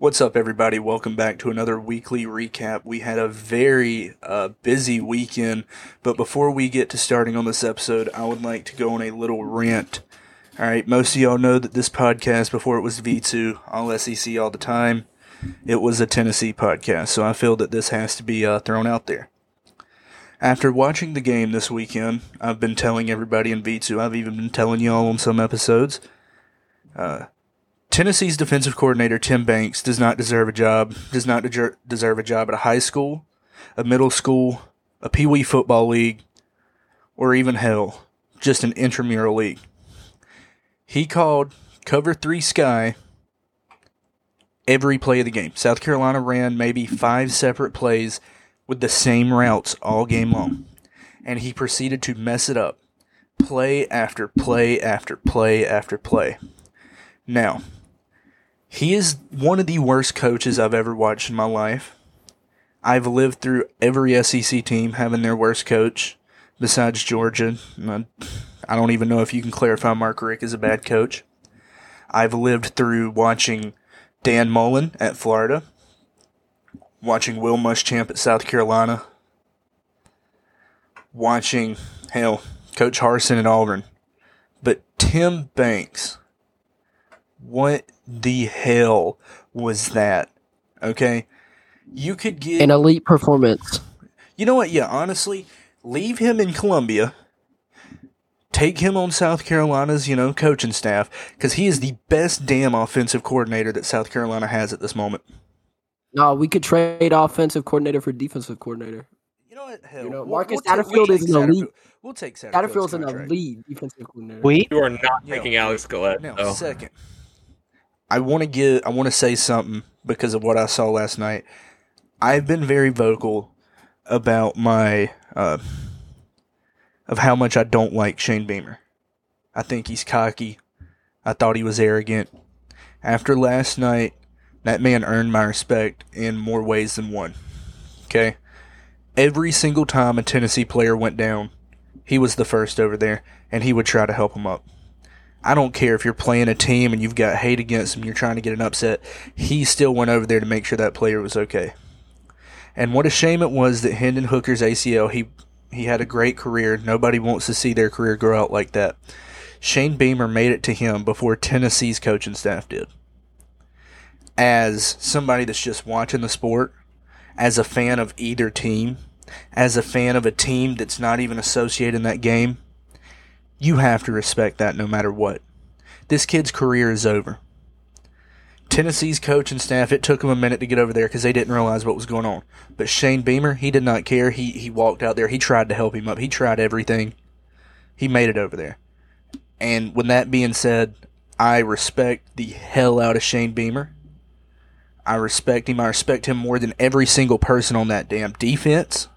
What's up, everybody? Welcome back to another weekly recap. We had a very uh, busy weekend, but before we get to starting on this episode, I would like to go on a little rant. All right, most of y'all know that this podcast, before it was V2, all SEC all the time, it was a Tennessee podcast, so I feel that this has to be uh, thrown out there. After watching the game this weekend, I've been telling everybody in V2, I've even been telling y'all on some episodes, uh, Tennessee's defensive coordinator Tim Banks does not deserve a job. Does not de- deserve a job at a high school, a middle school, a pee wee football league, or even hell, just an intramural league. He called cover three sky every play of the game. South Carolina ran maybe five separate plays with the same routes all game long, and he proceeded to mess it up, play after play after play after play. Now, he is one of the worst coaches I've ever watched in my life. I've lived through every SEC team having their worst coach besides Georgia. I don't even know if you can clarify Mark Richt is a bad coach. I've lived through watching Dan Mullen at Florida, watching Will Muschamp at South Carolina, watching, hell, Coach Harsin at Auburn. But Tim Banks, what the hell was that? Okay. You could get an elite performance. You know what? Yeah, honestly, leave him in Columbia. Take him on South Carolina's, you know, coaching staff because he is the best damn offensive coordinator that South Carolina has at this moment. No, we could trade offensive coordinator for defensive coordinator. You know what? Hell, You know, we'll- Marcus we'll Satterfield is take an Satterfield. elite- We'll take Satterfield's Satterfield's an contract. elite defensive coordinator. We You are not Yeah. taking Alex Golesh. Now, though. second, I want to get, I want to say something because of what I saw last night. I've been very vocal about my, uh, of how much I don't like Shane Beamer. I think he's cocky. I thought he was arrogant. After last night, that man earned my respect in more ways than one. Okay? Every single time a Tennessee player went down, he was the first over there, and he would try to help him up. I don't care if you're playing a team and you've got hate against him, you're trying to get an upset. He still went over there to make sure that player was okay. And what a shame it was that Hendon Hooker's ACL, he he had a great career. Nobody wants to see their career grow out like that. Shane Beamer made it to him before Tennessee's coaching staff did. As somebody that's just watching the sport, as a fan of either team, as a fan of a team that's not even associated in that game, you have to respect that no matter what. This kid's career is over. Tennessee's coach and staff, it took them a minute to get over there because they didn't realize what was going on. But Shane Beamer, he did not care. He he walked out there. He tried to help him up. He tried everything. He made it over there. And with that being said, I respect the hell out of Shane Beamer. I respect him. I respect him more than every single person on that damn defense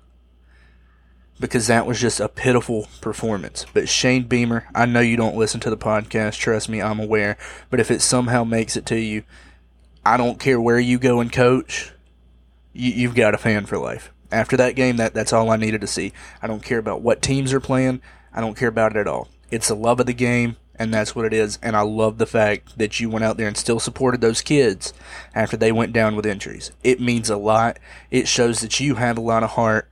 because that was just a pitiful performance. But Shane Beamer, I know you don't listen to the podcast. Trust me, I'm aware. But if it somehow makes it to you, I don't care where you go and coach. You, you've got a fan for life. After that game, that that's all I needed to see. I don't care about what teams are playing. I don't care about it at all. It's the love of the game, and that's what it is. And I love the fact that you went out there and still supported those kids after they went down with injuries. It means a lot. It shows that you have a lot of heart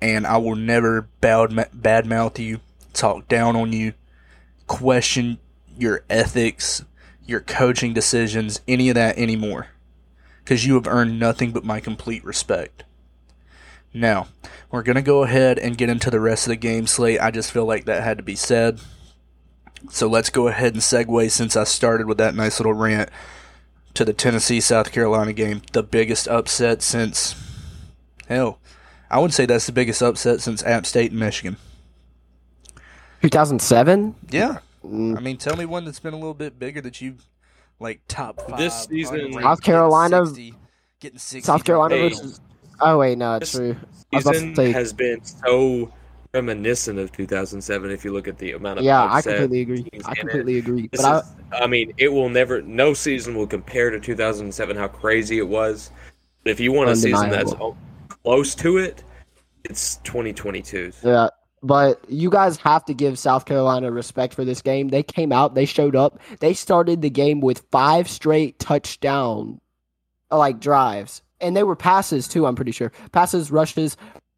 and I will never bad badmouth you, talk down on you, question your ethics, your coaching decisions, any of that anymore, because you have earned nothing but my complete respect. Now, we're going to go ahead and get into the rest of the game slate. I just feel like that had to be said. So let's go ahead and segue since I started with that nice little rant to the Tennessee South Carolina game. The biggest upset since, hell, I would say that's the biggest upset since App State and Michigan. 2007. Yeah. Mm, I mean, tell me one that's been a little bit bigger that you've like top five. This season- unranked, South getting Carolina- 60 getting 60 South Carolina Hey. versus. Oh wait, no, This true. I season say. has been so reminiscent of 2007 if you look at the amount of Yeah, I completely agree. I in it. completely agree. This But I, is, I mean, it will never. No season will compare to 2007. How crazy it was. But if you want a season that's Undeniable. o- close to it, it's 2022. Yeah, but you guys have to give South Carolina respect for this game. They came out, they showed up, they started the game with five straight touchdown like drives, and they were passes too. I'm pretty sure passes, rushes.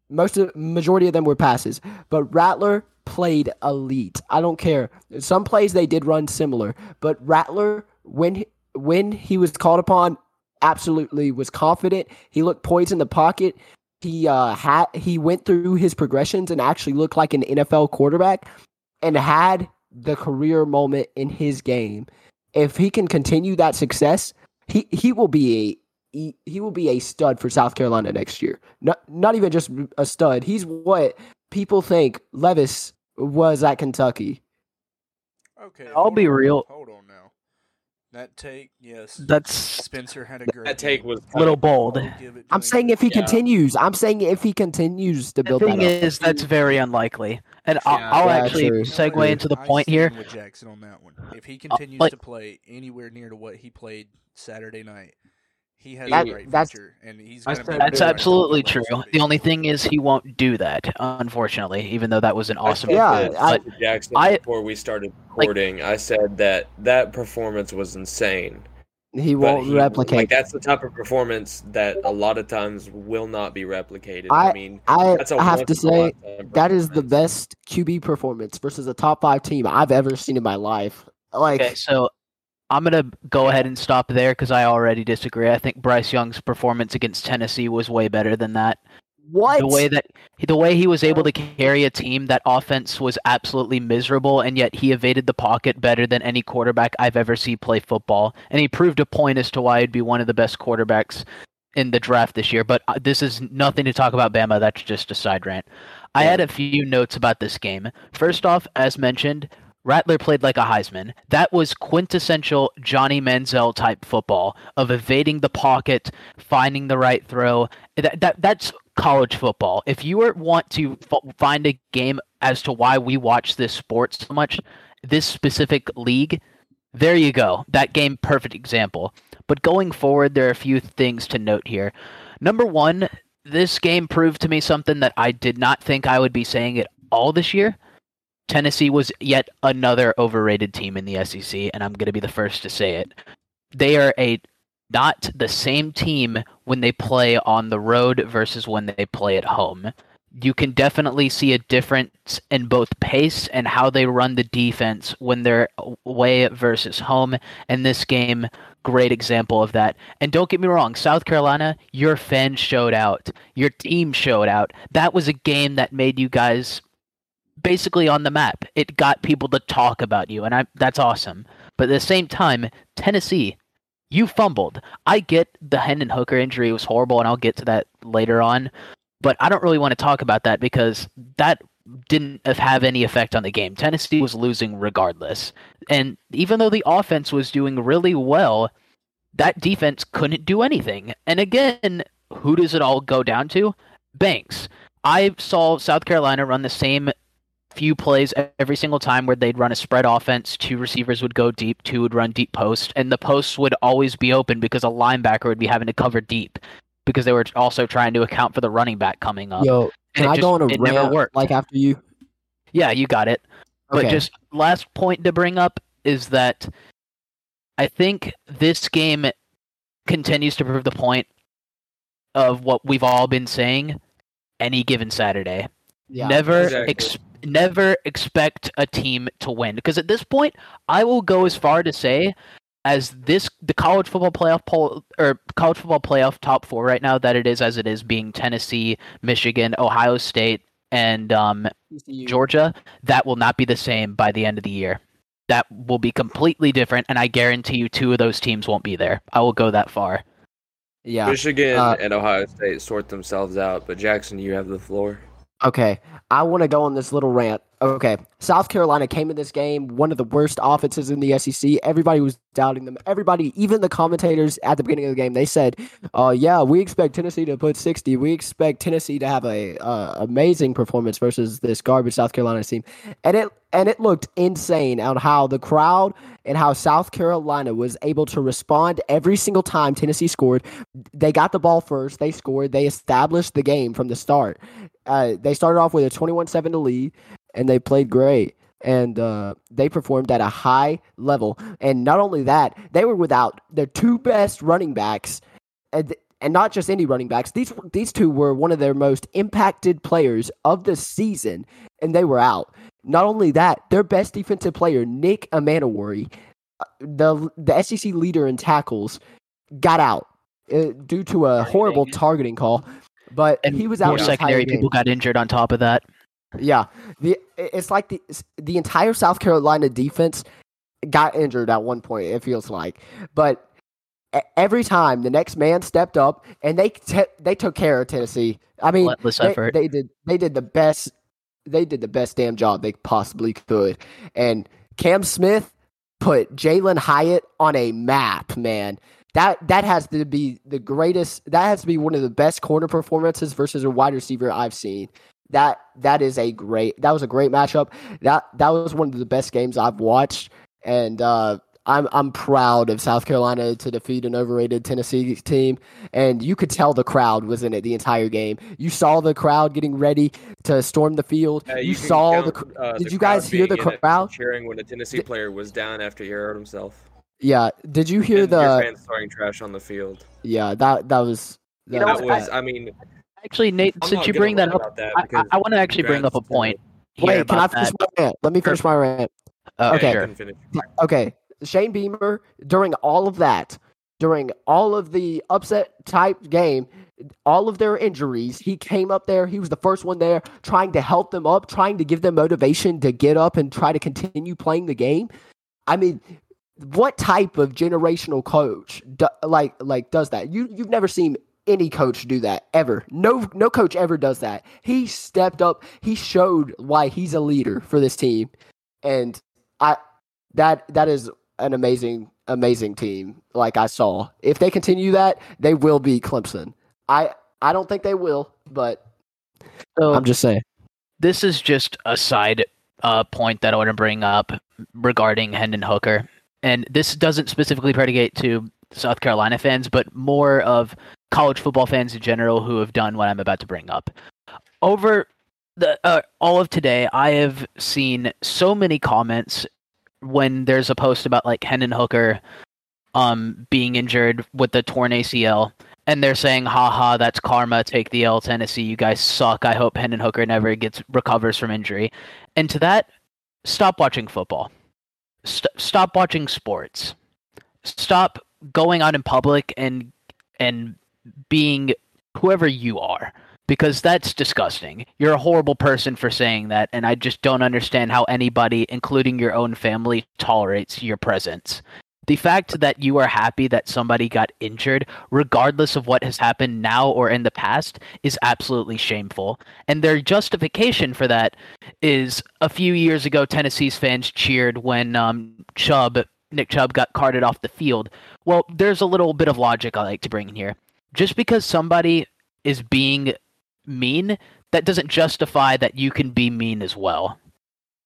Most of majority of them were passes, but Rattler played elite. I don't care. Some plays they did run similar, but Rattler when when he was called upon, absolutely was confident. He looked poised in the pocket. He uh had he went through his progressions and actually looked like an NFL quarterback and had the career moment in his game. If he can continue that success, he he will be a he, he will be a stud for South Carolina next year. Not not even just a stud. He's what people think Levis was at Kentucky. Okay, I'll be on, real. Hold on now. That take, yes. That's Spencer had a great. That take game. was a little bold. I'll give it to I'm saying if he Yeah. continues, I'm saying if he continues to build. the build thing that up. is that's very unlikely. And I'll, Yeah. I'll Yeah, actually true. segue True. into the I point here. with Jackson on that one. If he uh, continues like- to play anywhere near to what he played Saturday night, he has That- a great that's- future, and he's I going to be. That's absolutely true. The only thing is he won't do that, unfortunately, even though that was an awesome said Yeah, I- Jackson I- before we started recording. I said that that performance was insane. he won't he- replicate. Like that's the type of performance that a lot of times will not be replicated. I, I- mean, I, that's a I have to once in a say that is the best QB performance versus a top five team I've ever seen in my life. Like Okay, so I'm gonna go ahead and stop there because I already disagree. I think Bryce Young's performance against Tennessee was way better than that. what? The way that the way he was able to carry a team, that offense was absolutely miserable, and yet he evaded the pocket better than any quarterback I've ever seen play football. And he proved a point as to why he'd be one of the best quarterbacks in the draft this year. But uh, this is nothing to talk about Bama. That's just a side rant. I had a few notes about this game. First off, as mentioned, Rattler played like a Heisman. That was quintessential Johnny Manziel type football of evading the pocket, finding the right throw. That, that that's college football. If you want to f- find a game as to why we watch this sport so much, this specific league, there you go. That game, perfect example. But going forward, there are a few things to note here. Number one, this game proved to me something that I did not think I would be saying at all this year. Tennessee was yet another overrated team in the SEC, and I'm going to be the first to say it. They are a not the same team when they play on the road versus when they play at home. You can definitely see a difference in both pace and how they run the defense when they're away versus home. And this game, great example of that. And don't get me wrong, South Carolina, your fans showed out. Your team showed out. That was a game that made you guys basically on the map. It got people to talk about you, and I that's awesome. But at the same time, Tennessee, you fumbled. I get the Hendon Hooker injury was horrible, and I'll get to that later on. But I don't really want to talk about that because that didn't have any effect on the game. Tennessee was losing regardless. And even though the offense was doing really well, that defense couldn't do anything. And again, who does it all go down to? Banks. I saw South Carolina run the same few plays every single time where they'd run a spread offense. Two receivers would go deep, two would run deep post, and the posts would always be open because a linebacker would be having to cover deep because they were also trying to account for the running back coming up. Yo, can I just- go on a it never worked. like after you? Yeah, you got it. But just last point to bring up is that I think this game continues to prove the point of what we've all been saying any given Saturday. Yeah. never Exactly. ex- never expect a team to win because at this point I will go as far to say as this the college football playoff poll or college football playoff top 4 right now that it is as it is being Tennessee, Michigan, Ohio State and um, Georgia, that will not be the same by the end of the year. That will be completely different, and I guarantee you two of those teams won't be there. I will go that far. Yeah. Michigan Uh, and Ohio State sort themselves out, but Jackson, you have the floor. Okay, I want to go on this little rant. Okay, South Carolina came in this game one of the worst offenses in the SEC. Everybody was doubting them. Everybody, even the commentators at the beginning of the game, they said, "Uh, yeah, we expect Tennessee to put 60. We expect Tennessee to have a uh, amazing performance versus this garbage South Carolina team." And it and it looked insane on how the crowd and how South Carolina was able to respond every single time Tennessee scored. They got the ball first. They scored. They established the game from the start. Uh, they started off with a 21-7 to lead, and they played great. And uh, they performed at a high level. And not only that, they were without their two best running backs and, and not just any running backs. These these two were one of their most impacted players of the season, and they were out. Not only that, their best defensive player, Nick Emmanwori, uh, the the SEC leader in tackles, got out uh, due to a horrible targeting call. But And he was out more the entire secondary people got injured on top of that. Yeah, the it's like the the entire South Carolina defense got injured at one point. It feels like, but every time the next man stepped up and they te- they took care of Tennessee. I mean, they, they did they did the best they did the best damn job they possibly could. And Cam Smith put Jalin Hyatt on a map, man. That that has to be the greatest. That has to be one of the best corner performances versus a wide receiver I've seen. That that is a great. That was a great matchup. That that was one of the best games I've watched, and uh, I'm I'm proud of South Carolina to defeat an overrated Tennessee team. And you could tell the crowd was in it the entire game. You saw the crowd getting ready to storm the field. Uh, you can saw count, the. cr- uh, did the you guys hear the being in crowd? cheering when a Tennessee Th- player was down after he hurt himself? Yeah. Did you hear and your the? fans throwing trash on the field. Yeah. That that was. You know that That what, was, I mean, Actually, Nate, I'm since you bring that up, that I, I, want to actually bring up a point. Wait, can I about finish that. my rant? Let me finish my rant. Uh, Okay. Sure. Okay, Shane Beamer during all of that, during all of the upset type game, all of their injuries, he came up there. He was the first one there, trying to help them up, trying to give them motivation to get up and try to continue playing the game. I mean, what type of generational coach do, like like does that? You you've never seen any coach do that ever. No no coach ever does that. He stepped up. He showed why he's a leader for this team, and I that that is an amazing amazing team. Like I saw, if they continue that, they will be Clemson. I I don't think they will, but So I'm just saying. this is just a side uh, point that I want to bring up regarding Hendon Hooker, and this doesn't specifically predicate to South Carolina fans, but more of college football fans in general who have done what I'm about to bring up. Over the uh, all of today, I have seen so many comments when there's a post about like Hendon Hooker um being injured with the torn ACL and they're saying, haha, that's karma. Take the L, Tennessee. You guys suck. I hope Hendon Hooker never gets recovers from injury. And to that, stop watching football. St- stop watching sports. Stop going out in public and and being whoever you are because that's disgusting. You're a horrible person for saying that and I just don't understand how anybody including your own family tolerates your presence. The fact that you are happy that somebody got injured regardless of what has happened now or in the past, is absolutely shameful. And their justification for that is a few years ago, Tennessee's fans cheered when um, Chubb, Nick Chubb, got carted off the field. Well, there's a little bit of logic I like to bring in here. Just because somebody is being mean, that doesn't justify that you can be mean as well.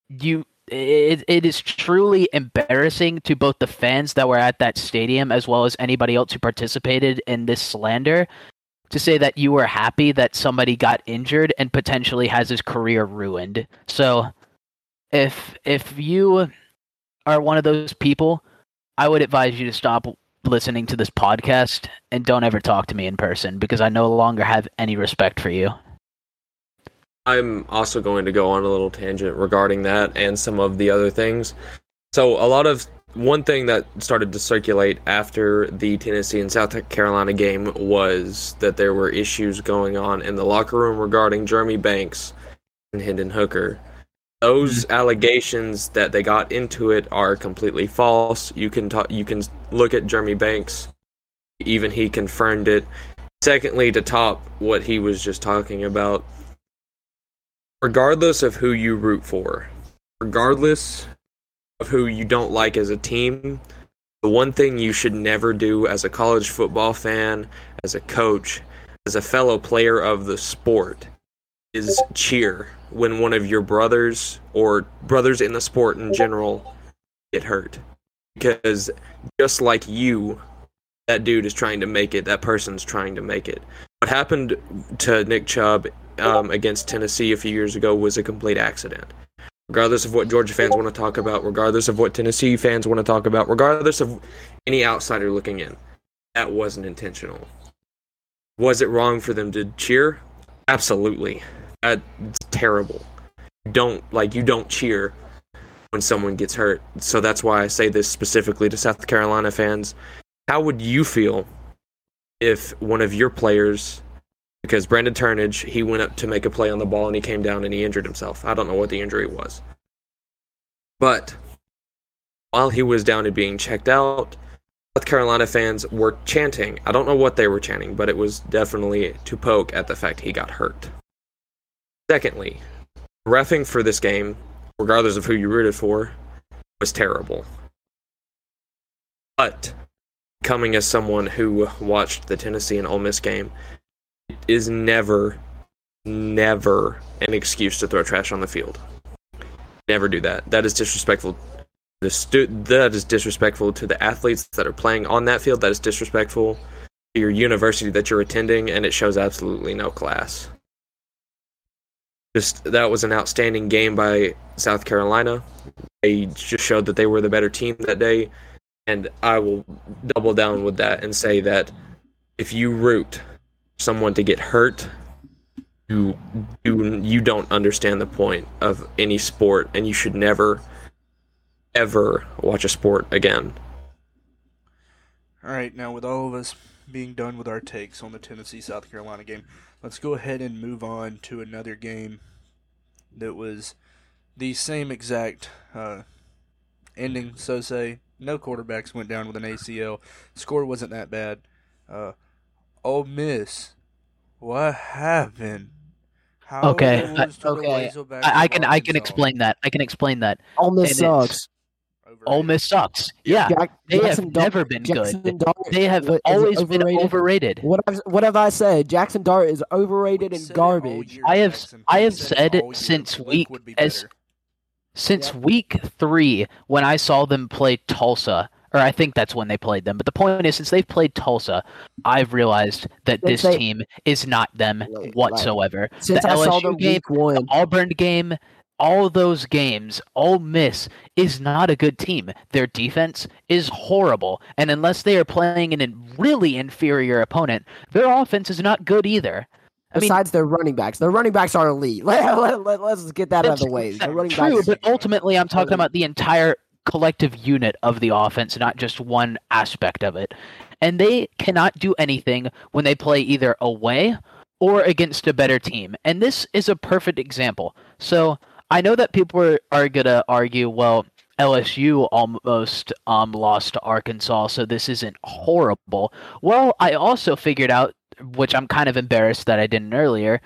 You it, it is truly embarrassing to both the fans that were at that stadium as well as anybody else who participated in this slander to say that you were happy that somebody got injured and potentially has his career ruined. So if if you are one of those people, I would advise you to stop listening to this podcast and don't ever talk to me in person because I no longer have any respect for you. I'm also going to go on a little tangent regarding that and some of the other things. So, a lot of one thing that started to circulate after the Tennessee and South Carolina game was that there were issues going on in the locker room regarding Jeremy Banks and Hendon Hooker. Those allegations that they got into it are completely false. You can talk, you can look at Jeremy Banks, even he confirmed it. Secondly, to top what he was just talking about, regardless of who you root for, regardless of who you don't like as a team, the one thing you should never do as a college football fan, as a coach, as a fellow player of the sport is cheer when one of your brothers or brothers in the sport in general get hurt. Because just like you, that dude is trying to make it, that person's trying to make it. What happened to Nick Chubb um, against Tennessee a few years ago was a complete accident. Regardless of what Georgia fans want to talk about, regardless of what Tennessee fans want to talk about, regardless of any outsider looking in, that wasn't intentional. Was it wrong for them to cheer? Absolutely. That's terrible. Don't like you don't cheer when someone gets hurt. So that's why I say this specifically to South Carolina fans. How would you feel if one of your players because Brandon Turnage, he went up to make a play on the ball and he came down and he injured himself. I don't know what the injury was. But while he was down and being checked out, South Carolina fans were chanting. I don't know what they were chanting, but it was definitely to poke at the fact he got hurt. Secondly, refing for this game, regardless of who you rooted for, was terrible. But coming as someone who watched the Tennessee and Ole Miss game, it is never, never an excuse to throw trash on the field. Never do that. That is disrespectful. The stu- that is disrespectful to the athletes that are playing on that field. That is disrespectful to your university that you're attending, and it shows absolutely no class. Just that was an outstanding game by South Carolina. They just showed that they were the better team that day, and I will double down with that and say that if you root someone to get hurt, you you you don't understand the point of any sport, and you should never ever watch a sport again. All right, now with all of us being done with our takes on the Tennessee South Carolina game, let's go ahead and move on to another game that was the same exact uh, ending, so say. No quarterbacks went down with an ACL. Score wasn't that bad. Uh, Ole Miss, what happened? How Okay, was okay. I, I can I can explain that. I can explain that. Ole Miss And it's- sucks. Ole Miss sucks. Yeah, Jack- they Jackson have Dart- never been Jackson good. Dart They have is it always been overrated. What have, what have I said? Jaxson Dart is overrated We and said it all garbage. year, I have- Jackson. I have said said it it year. since week be as- Since Yeah. week three, when I saw them play Tulsa, or I think that's when they played them. But the point is, since they've played Tulsa, I've realized that Since this they- team is not them Like- like, whatsoever. Since the I saw LSU them game, week one, the Auburn game, all those games, Ole Miss is not a good team. Their defense is horrible, and unless they are playing an in- really inferior opponent, their offense is not good either. I mean, besides their running backs, their running backs are elite. Let, let, let, us get that out of the way. True, backs, but ultimately, I'm talking elite. about the entire collective unit of the offense, not just one aspect of it. And they cannot do anything when they play either away or against a better team. And this is a perfect example. So I know that people are, are going to argue, well, LSU almost um, lost to Arkansas, so this isn't horrible. Well, I also figured out, which I'm kind of embarrassed that I didn't earlier,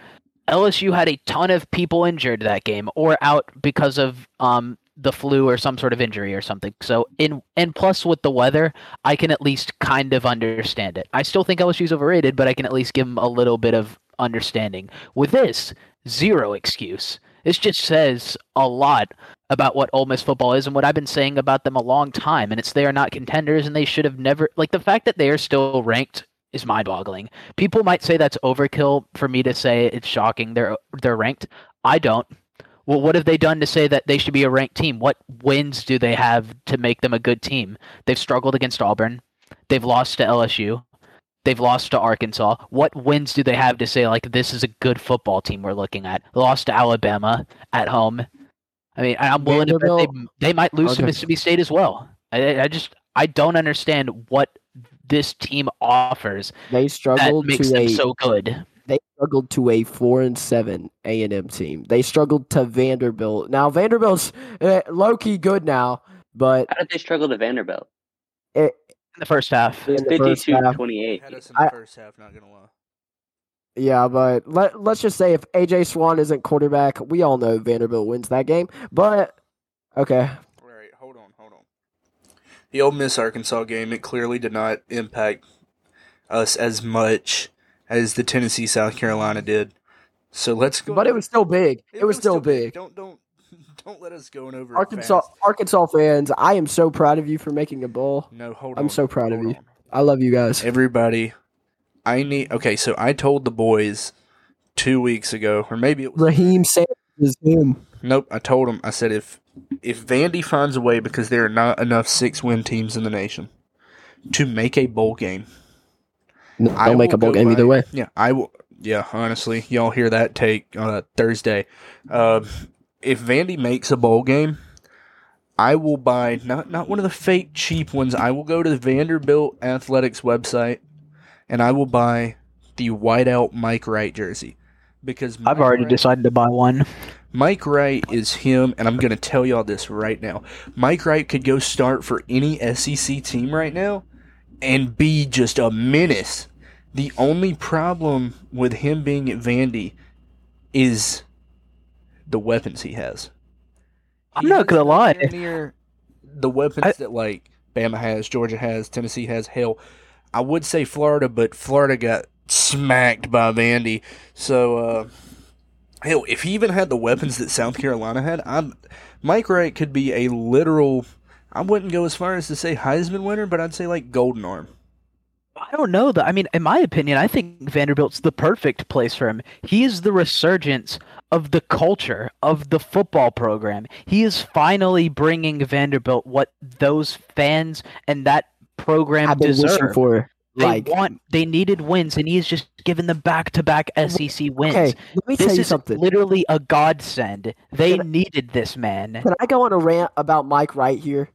LSU had a ton of people injured that game or out because of um the flu or some sort of injury or something. So in and plus with the weather, I can at least kind of understand it. I still think LSU's overrated, but I can at least give them a little bit of understanding. With this, zero excuse. This just says a lot about what Ole Miss football is and what I've been saying about them a long time. And it's they are not contenders and they should have never like the fact that they are still ranked is mind-boggling. People might say that's overkill for me to say it's shocking they're they're ranked. I don't. Well, what have they done to say that they should be a ranked team? What wins do they have to make them a good team? They've struggled against Auburn. They've lost to LSU. They've lost to Arkansas. What wins do they have to say like this is a good football team we're looking at? Lost to Alabama at home. I mean, I'm willing to bet they, they might lose to Mississippi State as well. I, I just I don't understand what this team offers they that struggled makes to them a so good. they struggled to a four and seven A and M team. They struggled to Vanderbilt. Now Vanderbilt's uh, low key good now, but How did they struggle to Vanderbilt? it, In the first half, It was In the first 52 half. 28. Had us in the I- first half, not gonna lie. yeah, but let let's just say if AJ Swann isn't quarterback, we all know Vanderbilt wins that game. But okay, Right, hold on, hold on. The Ole Miss Arkansas game, it clearly did not impact us as much as the Tennessee South Carolina did. So let's go. but it was still big. It, was, still big. Don't don't don't let us go over Arkansas fast. Arkansas fans, I am so proud of you for making a bowl. No, hold I'm on. so proud of you. on. I love you guys. Everybody, I need. Okay, so I told the boys two weeks ago, or maybe it was Raheim Sanders is him. Nope, I told him. I said if if Vandy finds a way because there are not enough six win teams in the nation to make a bowl game, They'll I make a bowl game by- either way. Yeah, I will. Yeah, honestly, y'all hear that take uh, Thursday. Uh, if Vandy makes a bowl game, I will buy not not one of the fake cheap ones. I will go to the Vanderbilt Athletics website, and I will buy the whiteout Mike Wright jersey because I've already Wright- decided to buy one. Mike Wright is him, and I'm going to tell y'all this right now. Mike Wright could go start for any SEC team right now and be just a menace. The only problem with him being at Vandy is the weapons he has. I'm He not gonna lie. Near the weapons I- that like Bama has, Georgia has, Tennessee has. Hell, I would say Florida, but Florida got smacked by Vandy. So, uh, hell, if he even had the weapons that South Carolina had, I'm Mike Wright could be a literal. I wouldn't go as far as to say Heisman winner, but I'd say like golden arm. I don't know that. I mean, in my opinion, I think Vanderbilt's the perfect place for him. He is the resurgence of the culture of the football program. He is finally bringing Vanderbilt what those fans and that program I've deserve. for They like. want, they needed wins, and he's just given them back-to-back SEC wins. Okay, let me tell this you is something. literally a godsend. They I- needed this man. Can I go on a rant about Mike Wright here?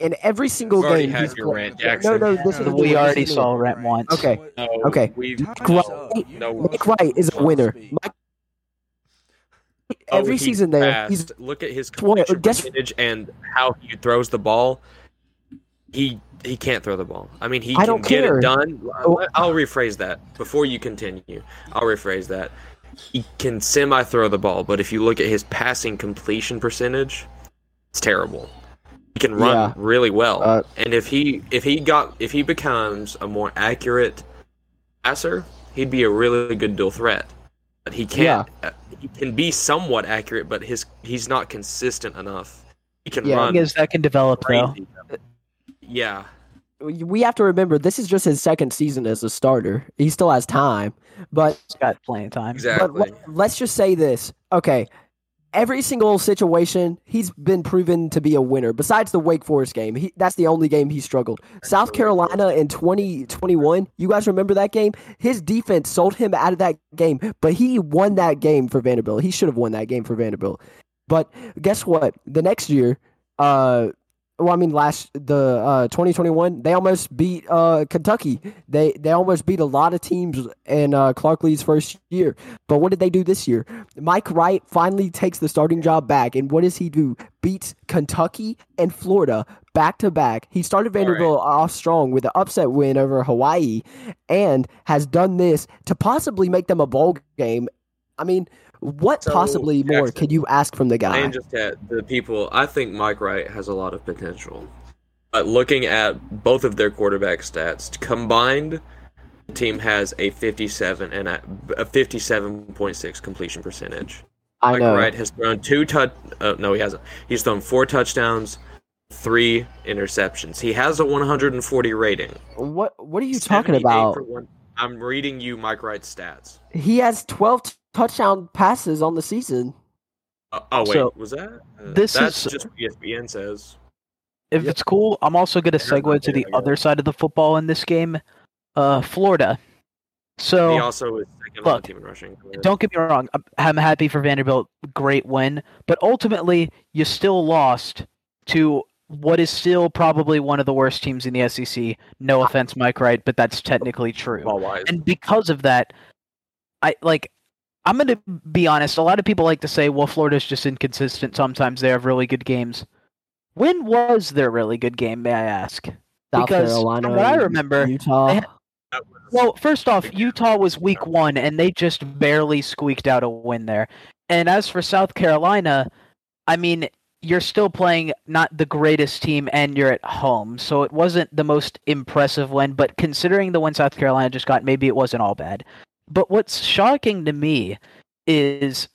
In every single You've game, had he's your rant, No, no, listen to me, We already to me. saw Rent once. Okay, No, Okay. We've Wright- no. Mike Wright is a winner. Mike, Oh, every he's season there, fast. he's look at his completion percentage and how he throws the ball. He he can't throw the ball. I mean, he I can don't get care. it done. Oh. I'll rephrase that before you continue. I'll rephrase that. He can semi throw the ball, but if you look at his passing completion percentage, it's terrible. He can run Yeah. really well, Uh, and if he if he got if he becomes a more accurate passer, he'd be a really good dual threat. But he can't. uh, he can be somewhat accurate, but his he's not consistent enough. He can Yeah. run Thing is, that can develop though. Yeah, we have to remember this is just his second season as a starter. He still has time, but He's got plenty of time. but exactly. let, let's just say this. Okay, every single situation he's been proven to be a winner. Besides the Wake Forest game, he, that's the only game he struggled. South Carolina in 2021, you guys remember that game? His defense sold him out of that game, but he won that game for Vanderbilt. He should have won that game for Vanderbilt. But guess what? The next year, uh, well, I mean, last the uh, 2021, they almost beat uh, Kentucky. They they almost beat a lot of teams in uh, Clark Lea's first year. But what did they do this year? Mike Wright finally takes the starting job back, and what does he do? Beats Kentucky and Florida back to back. He started right. Vanderbilt off strong with an upset win over Hawaii, and has done this to possibly make them a bowl game. I mean, what So, possibly more Jackson, could you ask from the guy? And just at the people, I think Mike Wright has a lot of potential. But looking at both of their quarterback stats combined, the team has a 57 and a, a 57.6 completion percentage. I Mike know. Wright has thrown two touch. Uh, no, he hasn't. He's thrown four touchdowns, three interceptions. He has a 140 rating. What What are you talking about? one- I'm reading you Mike Wright's stats. He has 12 t- touchdown passes on the season. Uh, oh wait, So, was that? Uh, this that's is- just what ESPN says. If Yep. it's cool, I'm also going to segue to the other side of the football in this game. Uh, Florida. So He also is second on look, the team in rushing. don't get me wrong, I'm- I'm happy for Vanderbilt, great win, but ultimately you still lost to what is still probably one of the worst teams in the SEC. No offense, Mike Wright, but that's technically true. And because of that, I like. I'm going to be honest. A lot of people like to say, "Well, Florida's just inconsistent. Sometimes they have really good games." When was their really good game? May I ask? South Because from Carolina, what I remember, Utah. had- Well, first off, Utah was week one, and they just barely squeaked out a win there. And as for South Carolina, I mean, you're still playing not the greatest team, and you're at home, so it wasn't the most impressive win. But considering the win South Carolina just got, maybe it wasn't all bad. But what's shocking to me is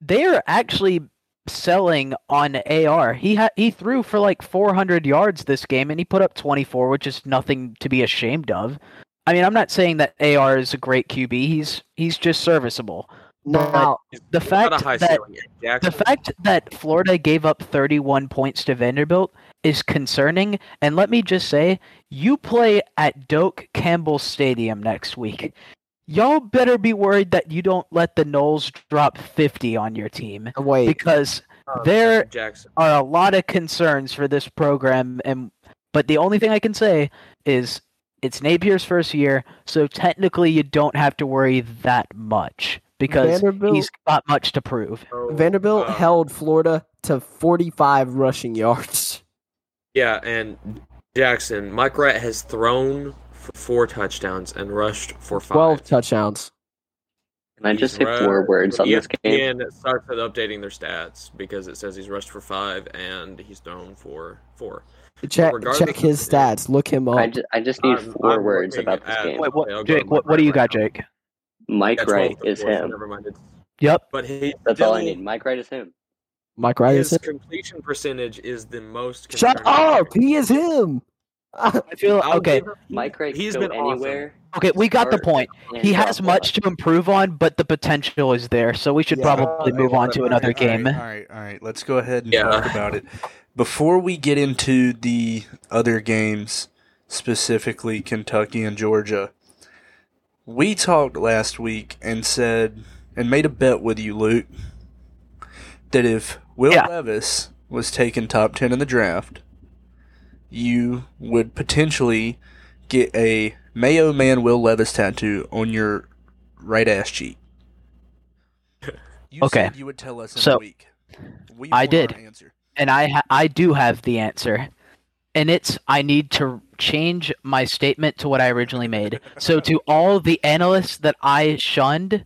they're actually selling on AR. He ha- he threw for like 400 yards this game, and he put up 24, which is nothing to be ashamed of. I mean, I'm not saying that AR is a great QB. He's he's just serviceable. now, The fact that ceiling. The fact that Florida gave up 31 points to Vanderbilt is concerning. And let me just say, you play at Doak Campbell Stadium next week. Y'all better be worried that you don't let the Noles drop 50 on your team Wait, because Oh, There- Jackson. are a lot of concerns for this program and but the only thing I can say is it's Napier's first year, so technically you don't have to worry that much because Vanderbilt he's got much to prove. So, Vanderbilt uh, held Florida to 45 rushing yards. Yeah, and Jackson, Mike Rat has thrown for four touchdowns and rushed for five. 12 touchdowns. Can I just He's say four words on this game? ESPN starts with updating their stats because it says he's rushed for five and he's thrown for four. Check check his the- stats. Look him up. I just, I just need I'm- 4 I'm words about this at- game. Wait, what, Okay, Jake, what, what do you Wright got, now. Jake? Mike Yeah, 12 Wright is four, him. Never mind. Yep. But he That's all I need. Mike Wright is him. Mike Wright is His him. completion percentage is the most. Shut concerning up! He is him. I feel I'll okay. give him- Mike Wright He's can go been awesome. anywhere. Okay, we got the point. He has much to improve on, but the potential is there, so we should Yeah. probably Uh, move on to another All game. right, all right, all right. Let's go ahead and Yeah. talk about it. Before we get into the other games, specifically Kentucky and Georgia, we talked last week and said and made a bet with you, Luke, that if Will Yeah. Levis was taken top ten in the draft, you would potentially get a Mayo Man Will Levis tattoo on your right ass cheek. You Okay. said you would tell us in So, a week. We I did. and I ha- I do have the answer, and it's I need to change my statement to what I originally made. So to all the analysts that I shunned,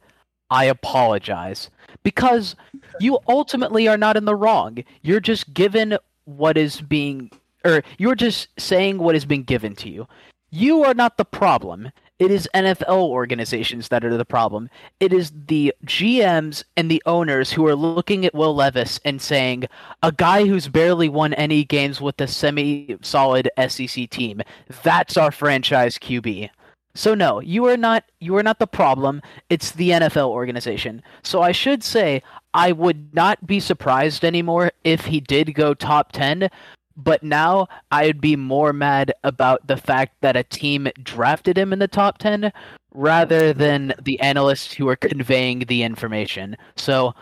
I apologize because you ultimately are not in the wrong. You're just given what is being, or you're just saying what has been given to you. You are not the problem. It is NFL organizations that are the problem. It is the GMs and the owners who are looking at Will Levis and saying, a guy who's barely won any games with a semi solid SEC team, that's our franchise QB. So no, you are not you are not the problem. It's the NFL organization. So I should say I would not be surprised anymore if he did go top 10, but now I'd be more mad about the fact that a team drafted him in the top 10 rather than the analysts who are conveying the information. So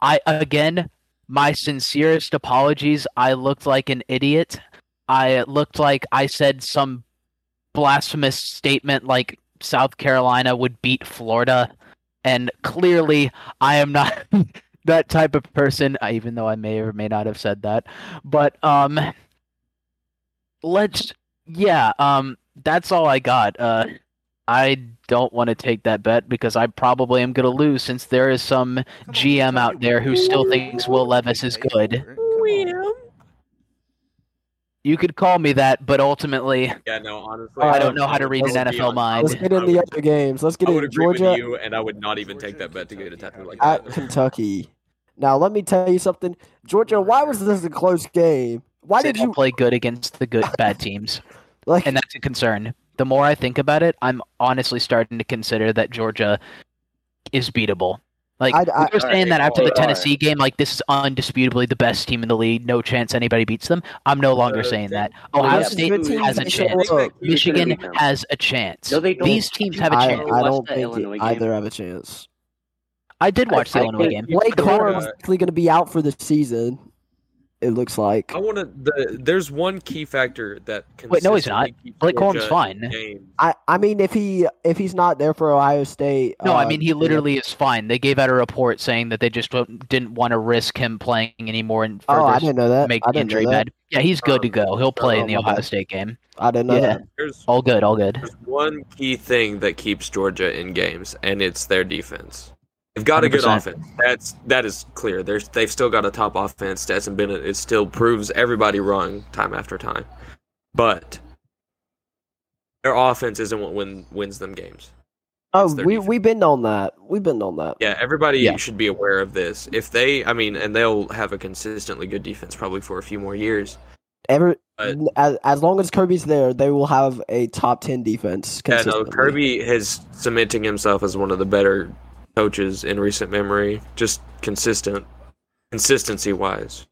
I again my sincerest apologies. I looked like an idiot. I looked like I said some blasphemous statement like South Carolina would beat Florida. And clearly, I am not that type of person, uh, even though I may or may not have said that. But, um, let's, yeah, um, that's all I got. Uh, I don't want to take that bet because I probably am going to lose since there is some Come on, GM Kentucky, out there who still thinks Will Levis is good. come. You could call me that, but ultimately, Yeah, no, honestly, I don't know how to read an NFL mind. Let's get in the other games. Let's get I would in agree Georgia with you, and I would not even take that bet to get a tattoo like at that. Kentucky. Now let me tell you something, Georgia. Why was this a close game? Why did you play good against the good bad teams, like? and that's a concern. The more I think about it, I'm honestly starting to consider that Georgia is beatable. Like I- we I- were saying that Alright, after the hold on. Tennessee game, like this is undisputably the best team in the league. No chance anybody beats them. I'm no longer Uh, saying that. Well, Ohio yeah, State but who- has a chance. show up. Who's Michigan gonna beat them? has a chance. No. These teams have a chance. I Watch don't think Illinois either have a chance. I did watch the I Illinois think- game. Blake Come on, Corum's uh, likely going to be out for the season. It looks like. I want to. The, there's one key factor that. Can. Wait, no, he's not. Blake Corum's Georgia fine. in games. I, I mean, if he if he's not there for Ohio State, No, I uh, mean he literally is fine. They gave out a report saying that they just didn't want to risk him playing anymore and further Oh, I didn't know that. make I the didn't know injury that. bad. Yeah, he's good to Um, go. He'll play in the oh, Ohio bad. State game. I didn't know Yeah. that. There's All good, all good. There's one key thing that keeps Georgia in games, and it's their defense. They've got a good offense. That's that is clear. There's they've still got a top offense. Stetson Bennett it still proves everybody wrong time after time, but their offense isn't what win, wins them games. Oh, we defense. we've been on that. We've been on that. Yeah, everybody Yeah. should be aware of this. If they, I mean, and they'll have a consistently good defense probably for a few more years. Ever But- as, as long as Kirby's there, they will have a top ten defense. Yeah, no. Kirby is cementing himself as one of the better coaches in recent memory. Just consistent, consistency wise.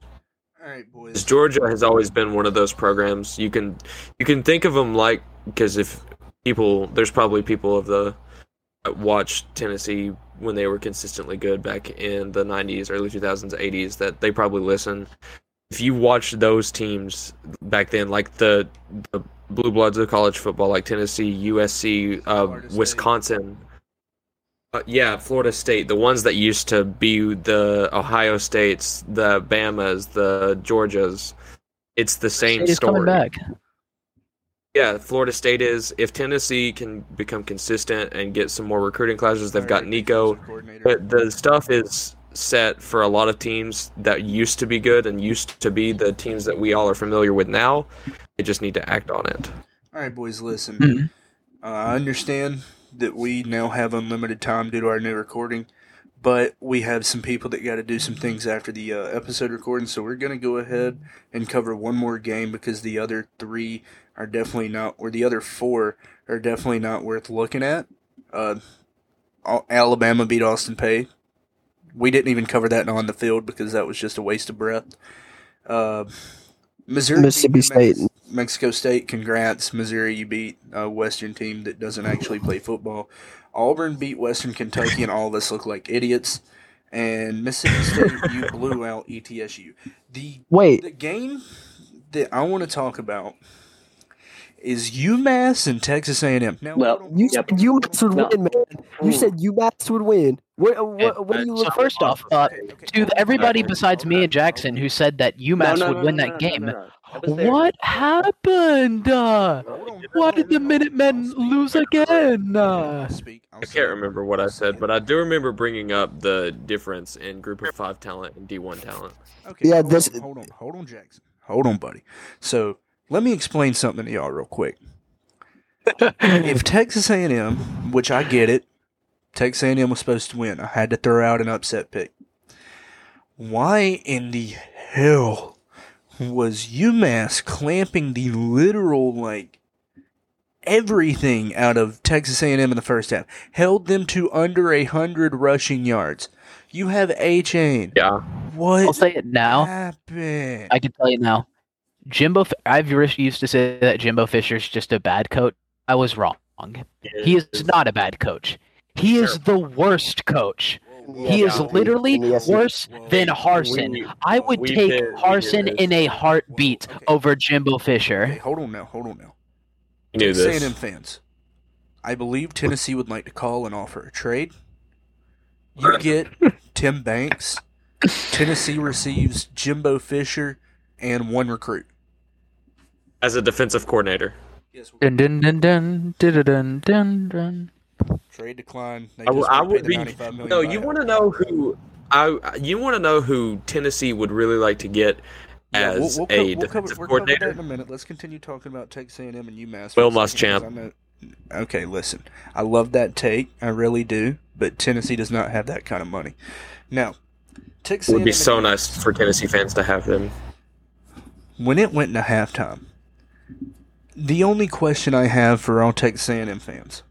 All right, boys. Georgia has always been one of those programs. You can you can think of them like because if people there's probably people of the watched Tennessee when they were consistently good back in the 90s, early 2000s, 80s that they probably listen. If you watch those teams back then, like the the blue bloods of college football, like Tennessee, USC, uh, Florida State. Wisconsin. Uh, yeah, Florida State, the ones that used to be the Ohio States, the Bamas, the Georgias. It's the same State is story. coming back. Yeah, Florida State is. If Tennessee can become consistent and get some more recruiting classes, they've All got Nico. But the stuff is set for a lot of teams that used to be good and used to be the teams that we all are familiar with now. They just need to act on it. All right, boys, listen. Mhm. Uh, I understand that we now have unlimited time due to our new recording, but we have some people that got to do some things after the uh, episode recording, so we're going to go ahead and cover one more game because the other three are definitely not, or the other four are definitely not worth looking at. Uh, Alabama beat Austin Peay. We didn't even cover that on the field because that was just a waste of breath. Uh, Missouri, Mississippi State. Mexico State. Congrats, Missouri! You beat a Western team that doesn't actually play football. Auburn beat Western Kentucky, and all of us look like idiots. And Mississippi State, you blew out ETSU. The Wait, the game that I want to talk about is UMass and Texas A&M. Now, Well, hold on, you hold said UMass would No. win, man. You said UMass would win. What? uh, What? What are you So first off, uh, Okay, okay. to everybody besides me and Jackson who said that UMass No, no, would no, win no, that no, no, game, no, no. I was there. what happened? Uh, why did the I'll Minutemen lose again? I'll Uh. I'll I speak. can't remember what I said, but I do remember bringing up the difference in Group of Five talent and D1 talent. Okay, Yeah, hold this- on, hold on, hold on, Jackson. Hold on, buddy. So let me explain something to y'all real quick. if Texas A&M, which I get it, Texas A&M was supposed to win. I had to throw out an upset pick. Why in the hell was UMass clamping the literal like everything out of Texas A&M in the first half? Held them to under a hundred rushing yards. You have A chain. Yeah. What I'll say it now. happened? I can tell you now. Jimbo, I've used to say that Jimbo Fisher's just a bad coach. I was wrong. He is not a bad coach. He is the worst coach. He is literally In the SEC. worse than Harsin. I would take did- we did Harsin in a heartbeat Okay. over Jimbo Okay, Fisher. hold on now. Hold on now. You knew Texas this. A&M fans, I believe Tennessee would like to call and offer a trade. You get Tim Banks. Tennessee receives Jimbo Fisher and one recruit. As a defensive coordinator. Dun dun dun dun dun dun dun dun. Trade decline. They just I won't would be. No, you want to know who I. You want to know who Tennessee would really like to get Yeah, we'll- as we'll co- a we'll cover- we'll coordinator. in a minute. Let's continue talking about Texas A&M and UMass. Will Muschamp. Okay, listen. I love that take. I really do. But Tennessee does not have that kind of money. Now, Texas It would be so nice for Tennessee fans to have them. When it went into halftime, the only question I have for all Texas A&M fans: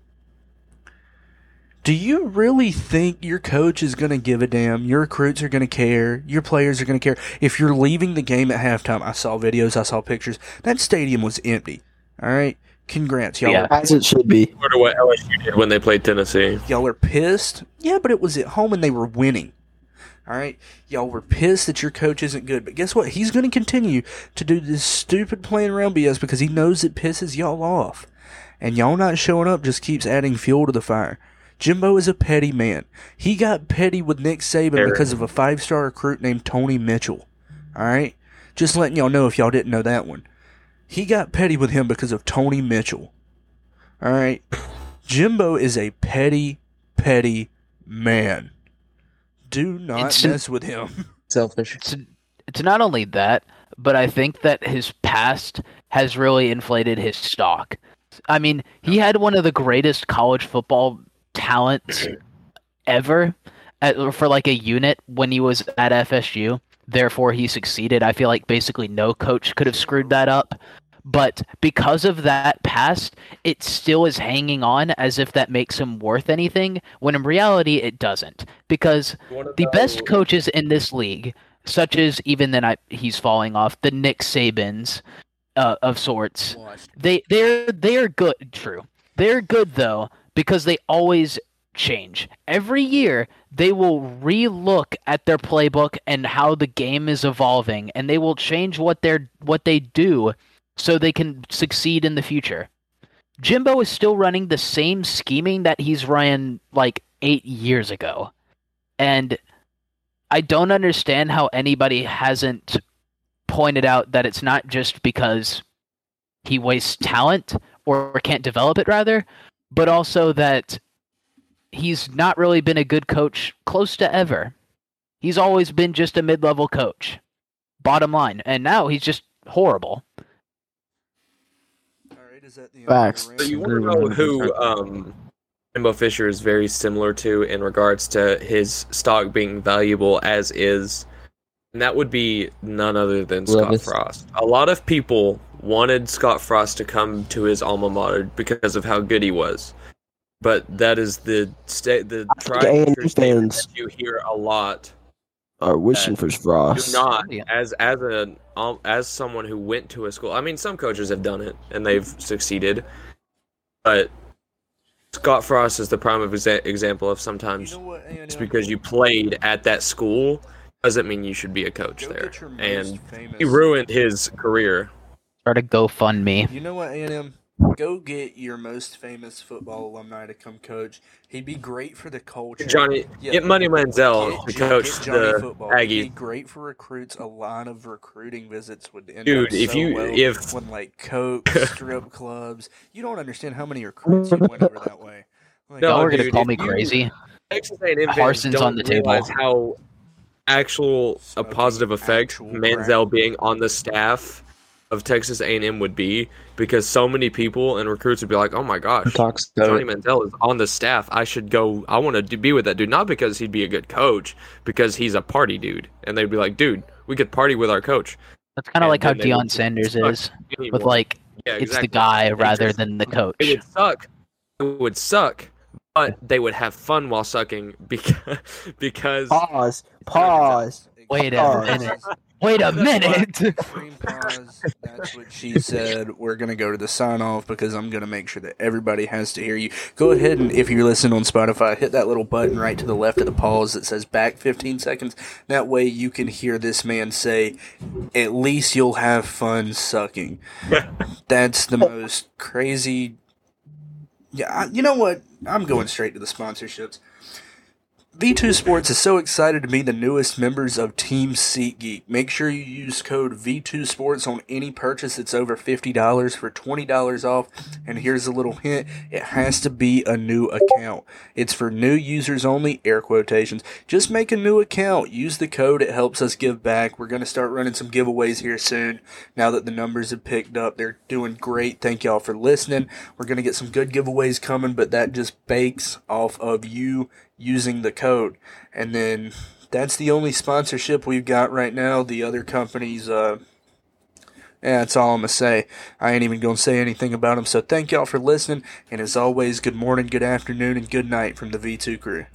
Do you really think your coach is going to give a damn? Your recruits are going to care. Your players are going to care. If you're leaving the game at halftime, I saw videos, I saw pictures. That stadium was empty. All right, congrats, y'all. Yeah. As it should be. Similar to what LSU did when they played Tennessee. y'all are pissed. Yeah, but it was at home and they were winning. All right, y'all were pissed that your coach isn't good, but guess what? He's going to continue to do this stupid playing around BS because he knows it pisses y'all off, and y'all not showing up just keeps adding fuel to the fire. Jimbo is a petty man. He got petty with Nick Saban Eric. because of a five-star recruit named Tony Mitchell. All right, just letting y'all know if y'all didn't know that one. He got petty with him because of Tony Mitchell. All right, Jimbo is a petty, petty man. Do not It's- mess with him. Selfish. It's, it's not only that, but I think that his past has really inflated his stock. I mean, he had one of the greatest college football talents ever at, for like a unit when he was at FSU. Therefore, he succeeded. I feel like basically no coach could have screwed that up. But because of that past, it still is hanging on as if that makes him worth anything, when in reality, it doesn't. Because the best coaches in this league such as even then I, he's falling off the Nick Sabans uh, of sorts. They they're they're good. True, they're good though because they always change every year. They will re-look at their playbook and how the game is evolving, and they will change what they're what they do so they can succeed in the future. Jimbo is still running the same scheming that he's ran like eight years ago, and I don't understand how anybody hasn't pointed out that it's not just because he wastes talent or can't develop it rather, but also that he's not really been a good coach close to ever. He's always been just a mid-level coach. Bottom line. And now he's just horrible. All right, is that the Facts. So you want to know who um, Jimbo Fisher is very similar to in regards to his stock being valuable as is, and that would be none other than Scott Levis. Frost. A lot of people wanted Scott Frost to come to his alma mater because of how good he was, but that is the sta- the tried and A&M true statement fans that you hear a lot are wishing for do Frost. not as as a um, as someone who went to a school. I mean, some coaches have done it and they've succeeded, but Scott Frost is the prime of exa- example of You sometimes know what, A&M? just because you played at that school doesn't mean you should be a coach Go there. get your most And he ruined his career. Start a GoFundMe. You know what, A&M? Go get your most famous football alumni to come coach. He'd be great for the culture. Johnny, Yeah. get Money Manziel Get to Jo- coach get Johnny the football. He'd be Aggies. great for recruits. A lot of recruiting visits would end Dude, up if so you- well if- when like Coke, strip clubs. You don't understand how many recruits you went over that way. Like, No, Y'all are gonna dude, call me crazy. Texas A&M Parsons on the table. realize how actual a positive effect actual Manziel crack. being on the staff of Texas A&M would be because so many people and recruits would be like, "Oh my gosh, Talks Johnny goat. Manziel is on the staff. I should go. I want to be with that dude, not because he'd be a good coach, because he's a party dude." And they'd be like, "Dude, we could party with our coach." That's kind of like how then Deion Sanders is anymore. with like yeah, it's the guy rather than the coach. It would suck. It would suck, but they would have fun while sucking because because Pause. Pause. Wait a minute. Wait a minute. Pause. That's what she said. We're gonna go to the sign off because I'm gonna make sure that everybody has to hear you. Go ahead and if you're listening on Spotify, hit that little button right to the left of the pause that says back 15 seconds. That way you can hear this man say, "At least you'll have fun sucking." That's the most crazy. Yeah, I- you know what? I'm going straight to the sponsorships. V2 Sports is so excited to be the newest members of Team SeatGeek. Make sure you use code V2 Sports on any purchase that's over $50 for $20 off. And here's a little hint it has to be a new account. It's for new users only, air quotations. Just make a new account. Use the code, it helps us give back. We're going to start running some giveaways here soon now that the numbers have picked up. They're doing great. Thank y'all for listening. We're going to get some good giveaways coming, but that just bakes off of you using the code. And then that's the only sponsorship we've got right now. The other companies, uh, yeah, that's all I'm going to say. I ain't even going to say anything about them. So thank y'all for listening. And as always, good morning, good afternoon, and good night from the V2 crew.